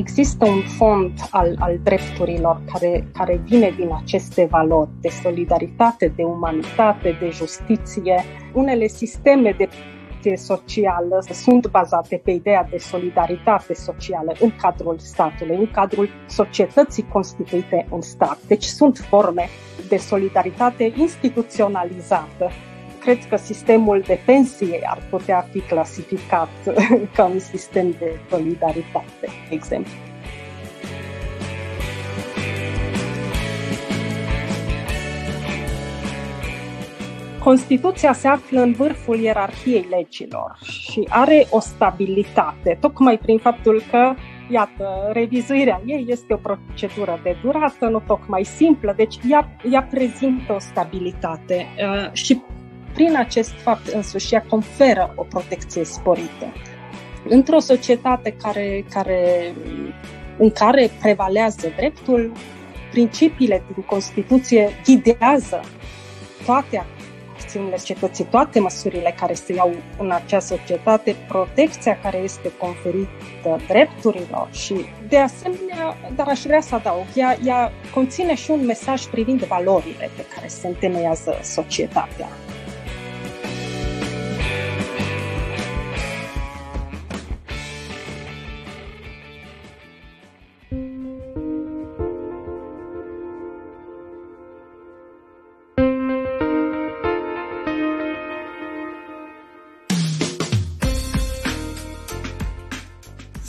Există un fond al, al drepturilor care, care vine din aceste valori de solidaritate, de umanitate, de justiție. Unele sisteme de socială sunt bazate pe ideea de solidaritate socială în cadrul statului, în cadrul societății constituite în stat. Deci sunt forme de solidaritate instituționalizată cred că sistemul de pensie ar putea fi clasificat ca un sistem de solidaritate, de exemplu. Constituția se află în vârful ierarhiei legilor și are o stabilitate, tocmai prin faptul că, iată, revizuirea ei este o procedură de durată, nu tocmai simplă, deci ea, ea prezintă o stabilitate uh, și prin acest fapt însuși ea conferă o protecție sporită. Într-o societate care, care, în care prevalează dreptul, principiile din Constituție ghidează toate acțiunile societății, toate măsurile care se iau în acea societate, protecția care este conferită drepturilor și, de asemenea, dar aș vrea să adaug, ea, ea conține și un mesaj privind valorile pe care se întemeiază societatea.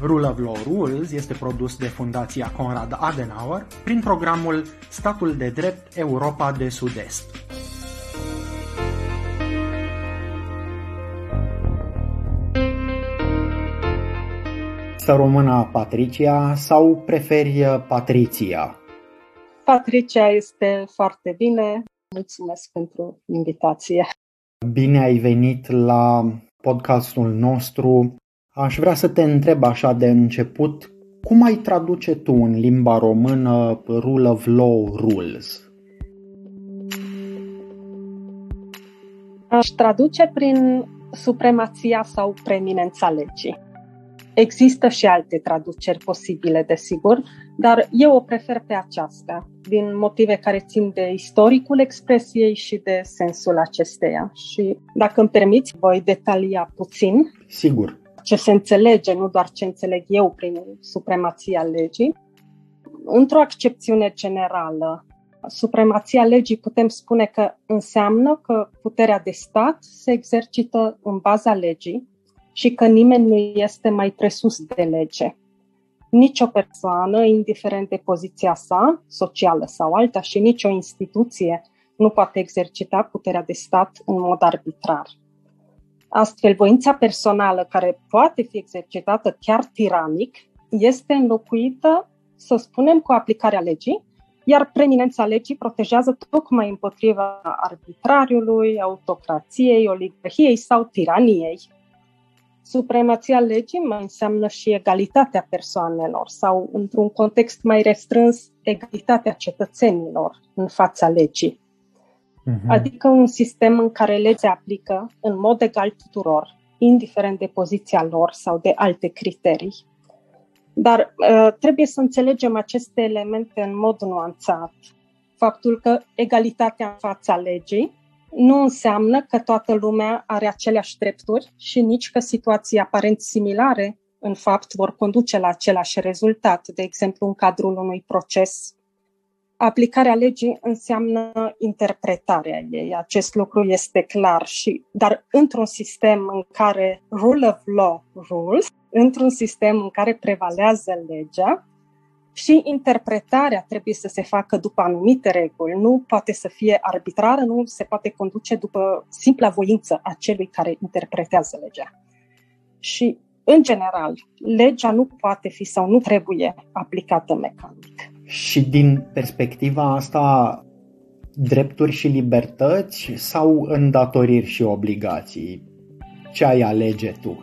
Rule of Law Rules este produs de Fundația Conrad Adenauer prin programul Statul de Drept Europa de Sud-Est. Să română Patricia sau preferi Patricia? Patricia este foarte bine. Mulțumesc pentru invitație. Bine ai venit la podcastul nostru. Aș vrea să te întreb așa de început, cum ai traduce tu în limba română Rule of Law Rules? Aș traduce prin supremația sau preeminența legii. Există și alte traduceri posibile, desigur, dar eu o prefer pe aceasta, din motive care țin de istoricul expresiei și de sensul acesteia. Și, dacă îmi permiți, voi detalia puțin. Sigur. Ce se înțelege, nu doar ce înțeleg eu prin supremația legii. Într-o accepțiune generală, supremația legii putem spune că înseamnă că puterea de stat se exercită în baza legii, și că nimeni nu este mai presus de lege. Nici o persoană, indiferent de poziția sa, socială sau alta, și nici o instituție nu poate exercita puterea de stat în mod arbitrar. Astfel, voința personală, care poate fi exercitată chiar tiranic, este înlocuită, să spunem, cu aplicarea legii, iar preminența legii protejează tocmai împotriva arbitrariului, autocrației, oligarhiei sau tiraniei. Supremația legii mai înseamnă și egalitatea persoanelor sau, într-un context mai restrâns, egalitatea cetățenilor în fața legii. Uh-huh. Adică un sistem în care legea se aplică în mod egal tuturor, indiferent de poziția lor sau de alte criterii. Dar uh, trebuie să înțelegem aceste elemente în mod nuanțat. Faptul că egalitatea în fața legii nu înseamnă că toată lumea are aceleași drepturi și nici că situații aparent similare, în fapt, vor conduce la același rezultat. De exemplu, în cadrul unui proces, aplicarea legii înseamnă interpretarea ei. Acest lucru este clar, și, dar într-un sistem în care rule of law rules, într-un sistem în care prevalează legea, și interpretarea trebuie să se facă după anumite reguli, nu poate să fie arbitrară, nu se poate conduce după simpla voință a celui care interpretează legea. Și, în general, legea nu poate fi sau nu trebuie aplicată mecanic. Și din perspectiva asta, drepturi și libertăți sau îndatoriri și obligații? Ce ai alege tu?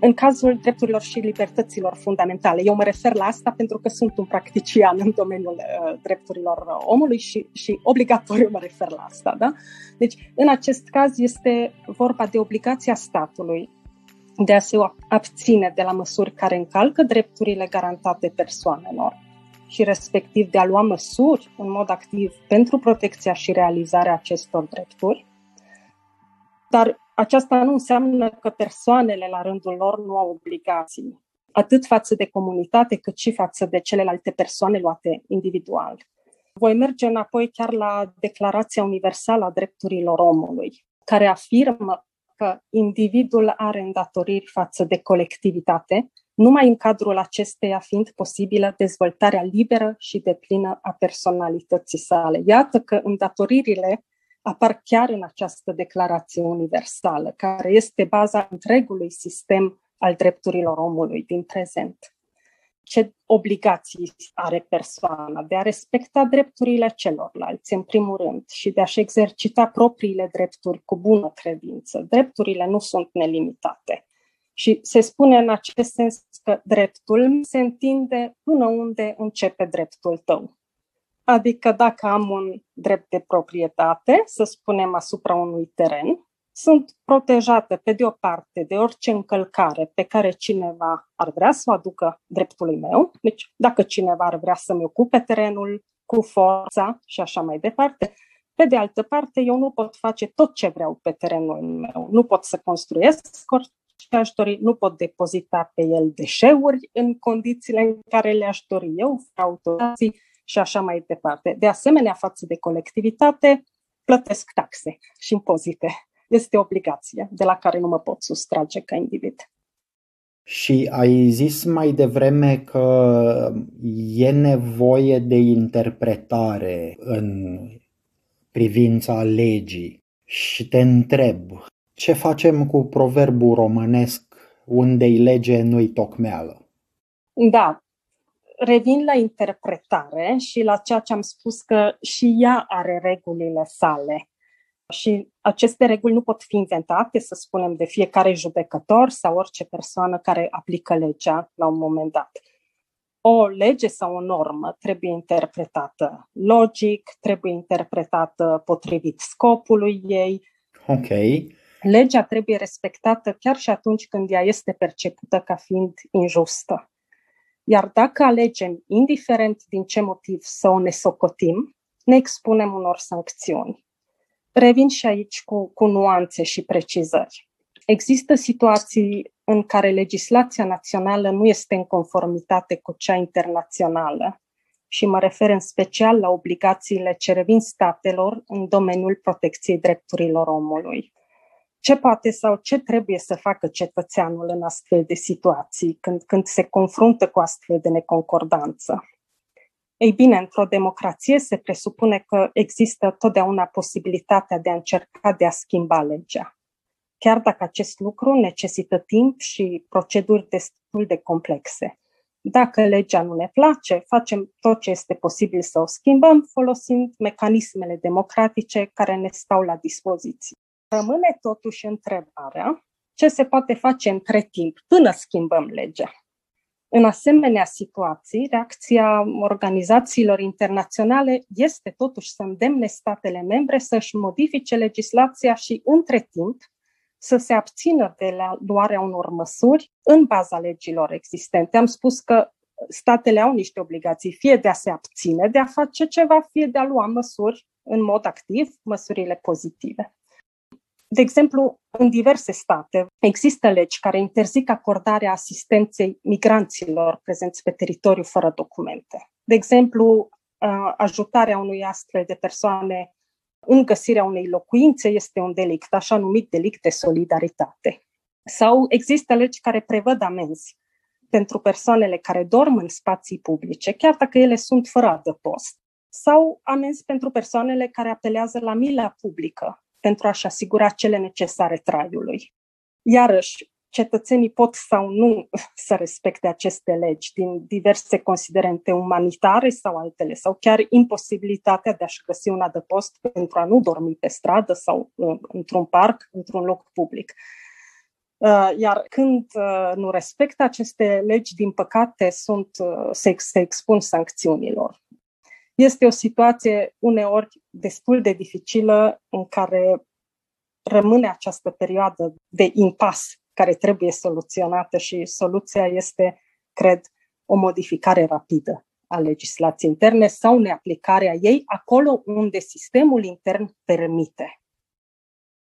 În cazul drepturilor și libertăților fundamentale, eu mă refer la asta pentru că sunt un practician în domeniul uh, drepturilor omului și, și obligatoriu mă refer la asta. Da? Deci, în acest caz este vorba de obligația statului de a se abține de la măsuri care încalcă drepturile garantate persoanelor și respectiv de a lua măsuri în mod activ pentru protecția și realizarea acestor drepturi. Dar aceasta nu înseamnă că persoanele la rândul lor nu au obligații, atât față de comunitate cât și față de celelalte persoane luate individual. Voi merge înapoi chiar la Declarația Universală a Drepturilor Omului, care afirmă că individul are îndatoriri față de colectivitate, numai în cadrul acesteia fiind posibilă dezvoltarea liberă și deplină a personalității sale. Iată că îndatoririle apar chiar în această declarație universală, care este baza întregului sistem al drepturilor omului din prezent. Ce obligații are persoana de a respecta drepturile celorlalți, în primul rând, și de a-și exercita propriile drepturi cu bună credință. Drepturile nu sunt nelimitate. Și se spune în acest sens că dreptul se întinde până unde începe dreptul tău. Adică dacă am un drept de proprietate, să spunem asupra unui teren, sunt protejată pe de o parte de orice încălcare pe care cineva ar vrea să o aducă dreptului meu. Deci dacă cineva ar vrea să-mi ocupe terenul cu forța și așa mai departe, pe de altă parte, eu nu pot face tot ce vreau pe terenul meu. Nu pot să construiesc orice aș dori, nu pot depozita pe el deșeuri în condițiile în care le-aș dori eu, autorizații, și așa mai departe. De asemenea, față de colectivitate, plătesc taxe și impozite. Este o obligație de la care nu mă pot sustrage ca individ. Și ai zis mai devreme că e nevoie de interpretare în privința legii. Și te întreb, ce facem cu proverbul românesc unde-i lege, nu-i tocmeală? Da, revin la interpretare și la ceea ce am spus că și ea are regulile sale. Și aceste reguli nu pot fi inventate, să spunem, de fiecare judecător sau orice persoană care aplică legea la un moment dat. O lege sau o normă trebuie interpretată logic, trebuie interpretată potrivit scopului ei. Ok. Legea trebuie respectată chiar și atunci când ea este percepută ca fiind injustă. Iar dacă alegem, indiferent din ce motiv, să o nesocotim, ne expunem unor sancțiuni. Revin și aici cu, cu nuanțe și precizări. Există situații în care legislația națională nu este în conformitate cu cea internațională și mă refer în special la obligațiile ce revin statelor în domeniul protecției drepturilor omului ce poate sau ce trebuie să facă cetățeanul în astfel de situații, când, când se confruntă cu astfel de neconcordanță. Ei bine, într-o democrație se presupune că există totdeauna posibilitatea de a încerca de a schimba legea. Chiar dacă acest lucru necesită timp și proceduri destul de complexe. Dacă legea nu ne place, facem tot ce este posibil să o schimbăm folosind mecanismele democratice care ne stau la dispoziție. Rămâne totuși întrebarea ce se poate face între timp până schimbăm legea. În asemenea situații, reacția organizațiilor internaționale este totuși să îndemne statele membre să-și modifice legislația și între timp să se abțină de la luarea unor măsuri în baza legilor existente. Am spus că statele au niște obligații, fie de a se abține de a face ceva, fie de a lua măsuri în mod activ, măsurile pozitive. De exemplu, în diverse state există legi care interzic acordarea asistenței migranților prezenți pe teritoriu fără documente. De exemplu, ajutarea unui astfel de persoane în găsirea unei locuințe este un delict, așa numit delict de solidaritate. Sau există legi care prevăd amenzi pentru persoanele care dorm în spații publice, chiar dacă ele sunt fără adăpost. Sau amenzi pentru persoanele care apelează la mila publică pentru a-și asigura cele necesare traiului. Iarăși, cetățenii pot sau nu să respecte aceste legi din diverse considerente umanitare sau altele, sau chiar imposibilitatea de a-și găsi un adăpost pentru a nu dormi pe stradă sau uh, într-un parc, într-un loc public. Uh, iar când uh, nu respectă aceste legi, din păcate, sunt, se, se expun sancțiunilor. Este o situație uneori destul de dificilă în care rămâne această perioadă de impas care trebuie soluționată și soluția este, cred, o modificare rapidă a legislației interne sau neaplicarea ei acolo unde sistemul intern permite.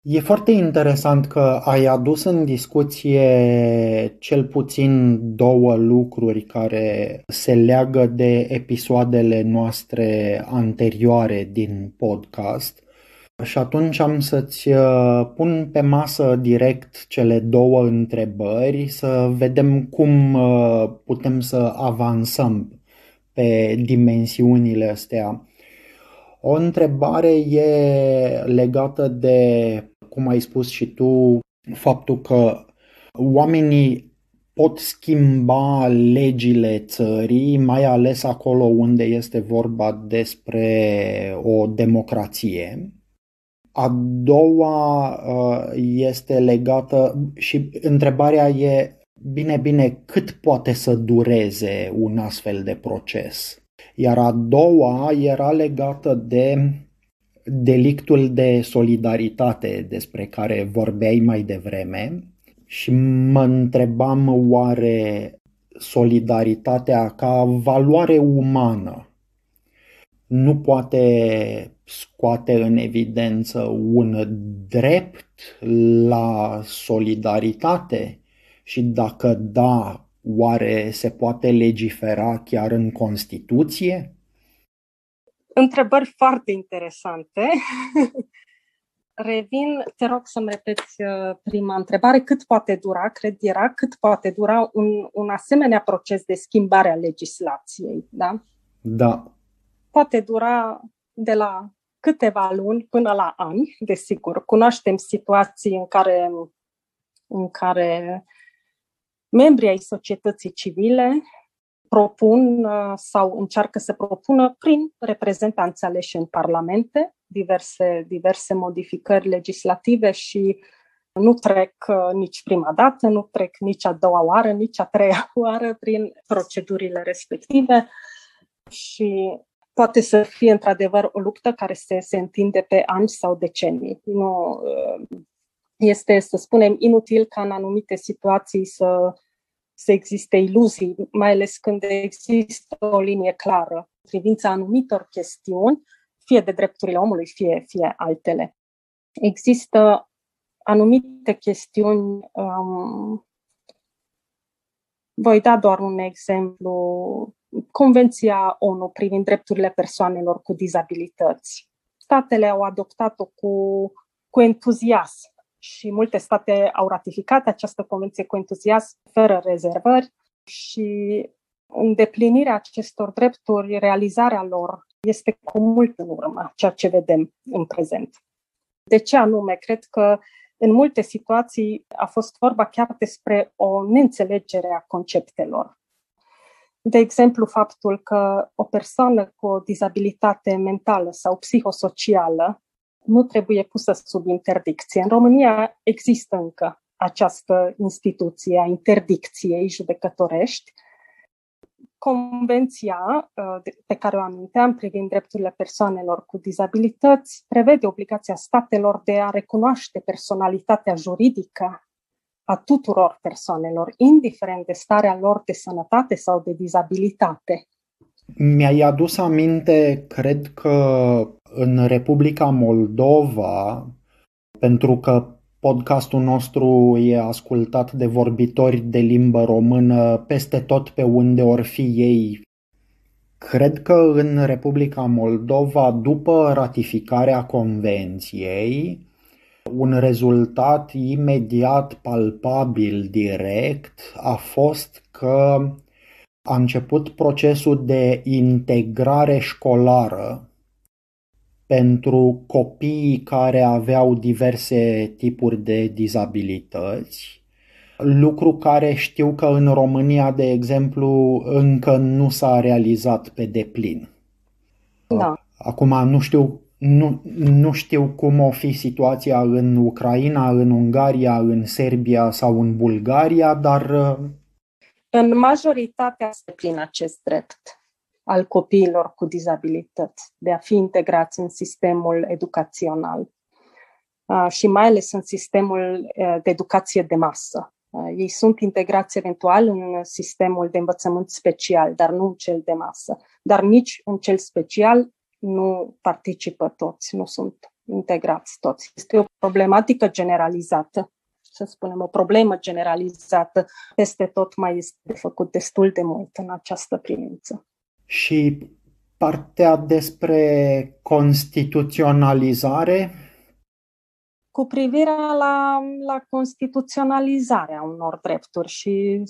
E foarte interesant că ai adus în discuție cel puțin două lucruri care se leagă de episoadele noastre anterioare din podcast. Și atunci am să-ți uh, pun pe masă direct cele două întrebări, să vedem cum uh, putem să avansăm pe dimensiunile astea. O întrebare e legată de, cum ai spus și tu, faptul că oamenii pot schimba legile țării, mai ales acolo unde este vorba despre o democrație. A doua uh, este legată și întrebarea e, bine, bine, cât poate să dureze un astfel de proces? Iar a doua era legată de delictul de solidaritate despre care vorbeai mai devreme și mă întrebam oare solidaritatea ca valoare umană nu poate scoate în evidență un drept la solidaritate și dacă da, oare se poate legifera chiar în Constituție? Întrebări foarte interesante. Revin, te rog să-mi repeți uh, prima întrebare. Cât poate dura, cred era, cât poate dura un, un asemenea proces de schimbare a legislației, da? Da. Poate dura de la câteva luni până la ani, desigur. Cunoaștem situații în care, în care membrii ai societății civile propun uh, sau încearcă să propună prin reprezentanți aleși în parlamente diverse, diverse modificări legislative și nu trec uh, nici prima dată, nu trec nici a doua oară, nici a treia oară prin procedurile respective și poate să fie într-adevăr o luptă care se, se întinde pe ani sau decenii. Nu, uh, este, să spunem, inutil ca în anumite situații să, să existe iluzii, mai ales când există o linie clară în privința anumitor chestiuni, fie de drepturile omului, fie, fie altele. Există anumite chestiuni um, voi da doar un exemplu Convenția ONU privind drepturile persoanelor cu dizabilități. Statele au adoptat-o cu, cu entuziasm și multe state au ratificat această convenție cu entuziasm, fără rezervări și îndeplinirea acestor drepturi, realizarea lor, este cu mult în urmă, ceea ce vedem în prezent. De ce anume? Cred că în multe situații a fost vorba chiar despre o neînțelegere a conceptelor. De exemplu, faptul că o persoană cu o dizabilitate mentală sau psihosocială nu trebuie pusă sub interdicție. În România există încă această instituție a interdicției judecătorești. Convenția uh, pe care o aminteam privind drepturile persoanelor cu dizabilități prevede obligația statelor de a recunoaște personalitatea juridică a tuturor persoanelor, indiferent de starea lor de sănătate sau de dizabilitate. Mi-ai adus aminte, cred că în Republica Moldova, pentru că podcastul nostru e ascultat de vorbitori de limbă română peste tot pe unde or fi ei. Cred că în Republica Moldova, după ratificarea convenției, un rezultat imediat palpabil, direct, a fost că a început procesul de integrare școlară pentru copiii care aveau diverse tipuri de dizabilități, lucru care știu că în România, de exemplu, încă nu s-a realizat pe deplin. Da. Acum nu știu, nu, nu știu cum o fi situația în Ucraina, în Ungaria, în Serbia sau în Bulgaria, dar... Uh, în majoritatea prin acest drept al copiilor cu dizabilități de a fi integrați în sistemul educațional uh, și mai ales în sistemul uh, de educație de masă. Ei sunt integrați eventual în sistemul de învățământ special, dar nu în cel de masă. Dar nici în cel special nu participă toți, nu sunt integrați toți. Este o problematică generalizată, să spunem, o problemă generalizată. Peste tot mai este de făcut destul de mult în această privință. Și partea despre constituționalizare? Cu privire la, la constituționalizarea unor drepturi și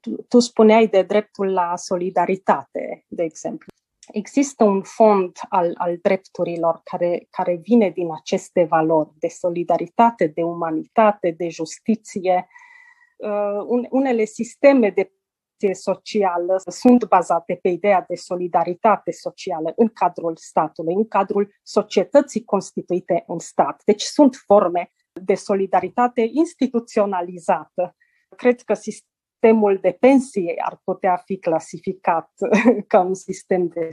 tu, tu spuneai de dreptul la solidaritate, de exemplu. Există un fond al, al drepturilor care, care vine din aceste valori de solidaritate, de umanitate, de justiție. Uh, unele sisteme de socială sunt bazate pe ideea de solidaritate socială în cadrul statului, în cadrul societății constituite în stat. Deci sunt forme de solidaritate instituționalizată. Cred că sistemul de pensie ar putea fi clasificat ca un sistem de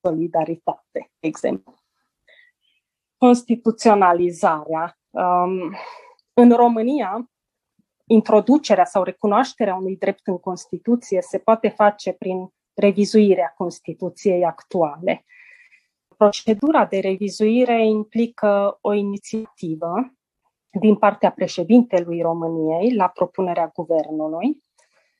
solidaritate, de exemplu. Constituționalizarea. Um, în România, introducerea sau recunoașterea unui drept în Constituție se poate face prin revizuirea Constituției actuale. Procedura de revizuire implică o inițiativă din partea președintelui României la propunerea guvernului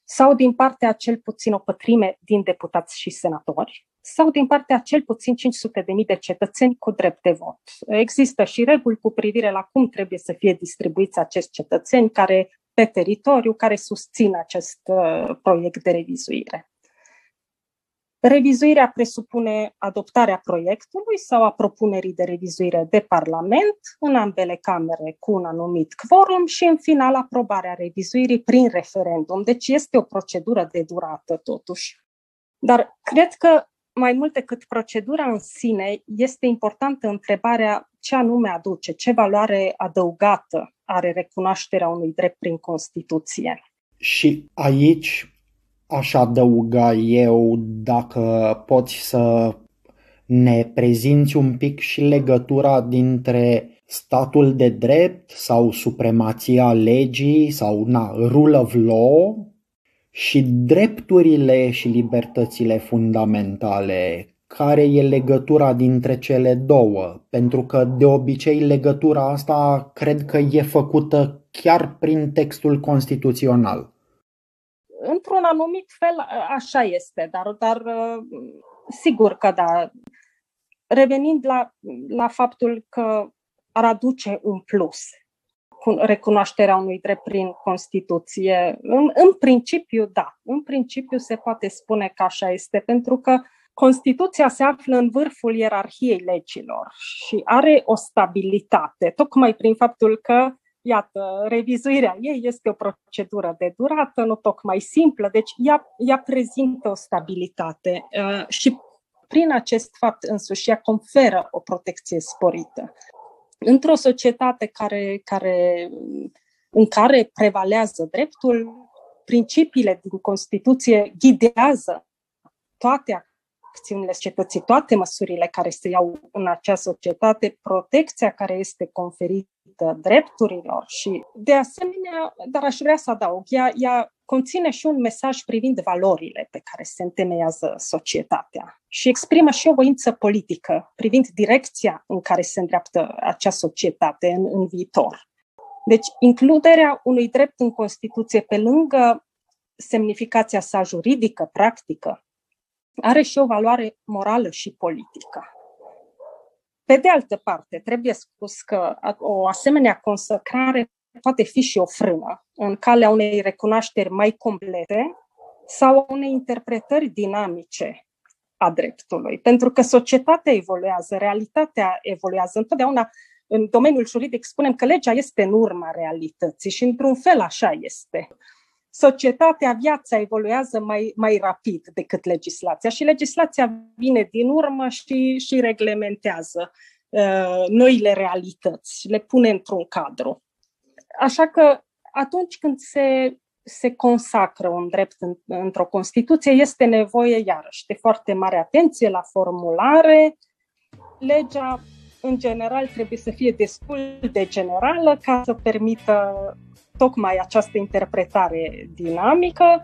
sau din partea cel puțin o pătrime din deputați și senatori, sau din partea cel puțin 500.000 de cetățeni cu drept de vot. Există și reguli cu privire la cum trebuie să fie distribuiți acești cetățeni care pe teritoriu care susțin acest uh, proiect de revizuire. Revizuirea presupune adoptarea proiectului sau a propunerii de revizuire de Parlament în ambele camere cu un anumit quorum și, în final, aprobarea revizuirii prin referendum. Deci este o procedură de durată, totuși. Dar cred că mai mult decât procedura în sine, este importantă întrebarea ce anume aduce, ce valoare adăugată are recunoașterea unui drept prin Constituție. Și aici aș adăuga eu, dacă poți să ne prezinți un pic și legătura dintre statul de drept sau supremația legii sau na, rule of law și drepturile și libertățile fundamentale. Care e legătura dintre cele două? Pentru că de obicei legătura asta cred că e făcută chiar prin textul constituțional într-un anumit fel așa este, dar, dar sigur că da. Revenind la, la faptul că ar aduce un plus recunoașterea unui drept prin Constituție. În, în principiu, da. În principiu se poate spune că așa este, pentru că Constituția se află în vârful ierarhiei legilor și are o stabilitate, tocmai prin faptul că Iată, revizuirea ei este o procedură de durată, nu tocmai simplă, deci ea, ea prezintă o stabilitate uh, și prin acest fapt însuși ea conferă o protecție sporită. Într-o societate care, care, în care prevalează dreptul, principiile din Constituție ghidează toate acțiunile societății, toate măsurile care se iau în acea societate, protecția care este conferită drepturilor și, de asemenea, dar aș vrea să adaug, ea, ea conține și un mesaj privind valorile pe care se întemeiază societatea și exprimă și o voință politică privind direcția în care se îndreaptă acea societate în, în viitor. Deci, includerea unui drept în Constituție pe lângă semnificația sa juridică, practică, are și o valoare morală și politică. Pe de altă parte, trebuie spus că o asemenea consacrare poate fi și o frână în calea unei recunoașteri mai complete sau a unei interpretări dinamice a dreptului. Pentru că societatea evoluează, realitatea evoluează. Întotdeauna în domeniul juridic spunem că legea este în urma realității și într-un fel așa este. Societatea, viața evoluează mai, mai rapid decât legislația și legislația vine din urmă și, și reglementează uh, noile realități, le pune într-un cadru. Așa că atunci când se, se consacră un drept în, într-o Constituție, este nevoie, iarăși, de foarte mare atenție la formulare. Legea în general, trebuie să fie destul de generală ca să permită tocmai această interpretare dinamică,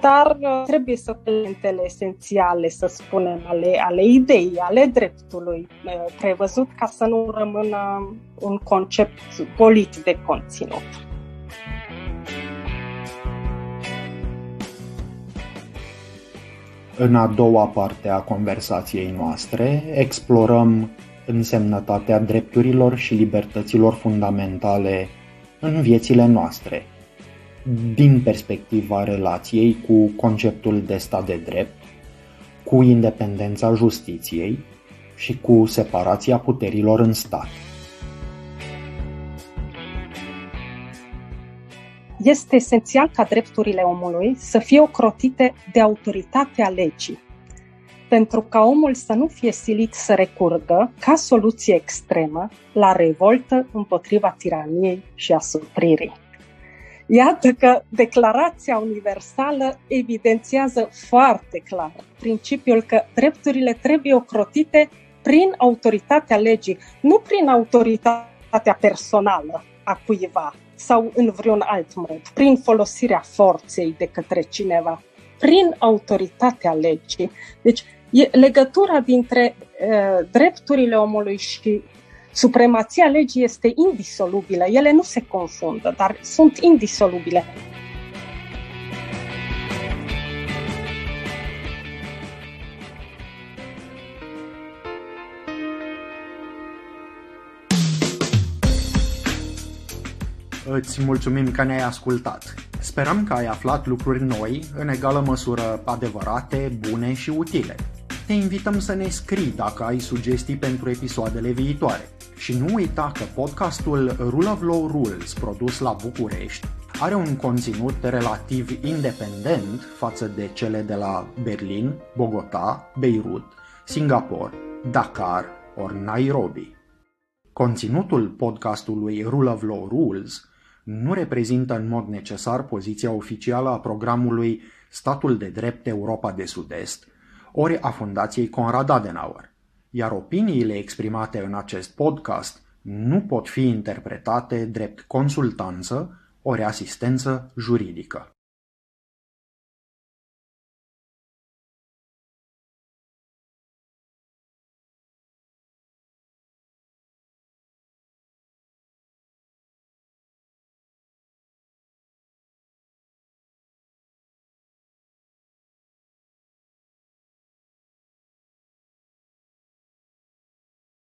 dar uh, trebuie să elementele esențiale, să spunem, ale, ale ideii, ale dreptului uh, prevăzut ca să nu rămână un concept polit de conținut. În a doua parte a conversației noastre explorăm însemnătatea drepturilor și libertăților fundamentale în viețile noastre, din perspectiva relației cu conceptul de stat de drept, cu independența justiției și cu separația puterilor în stat. Este esențial ca drepturile omului să fie ocrotite de autoritatea legii pentru ca omul să nu fie silit să recurgă, ca soluție extremă, la revoltă împotriva tiraniei și asupririi. Iată că Declarația Universală evidențiază foarte clar principiul că drepturile trebuie ocrotite prin autoritatea legii, nu prin autoritatea personală a cuiva sau în vreun alt mod, prin folosirea forței de către cineva, prin autoritatea legii. Deci legătura dintre uh, drepturile omului și supremația legii este indisolubilă. Ele nu se confundă, dar sunt indisolubile. Îți mulțumim că ne-ai ascultat. Sperăm că ai aflat lucruri noi, în egală măsură adevărate, bune și utile te invităm să ne scrii dacă ai sugestii pentru episoadele viitoare. Și nu uita că podcastul Rule of Law Rules, produs la București, are un conținut relativ independent față de cele de la Berlin, Bogota, Beirut, Singapore, Dakar ori Nairobi. Conținutul podcastului Rule of Law Rules nu reprezintă în mod necesar poziția oficială a programului Statul de Drept Europa de Sud-Est, ori a Fundației Conrad Adenauer, iar opiniile exprimate în acest podcast nu pot fi interpretate drept consultanță ori asistență juridică.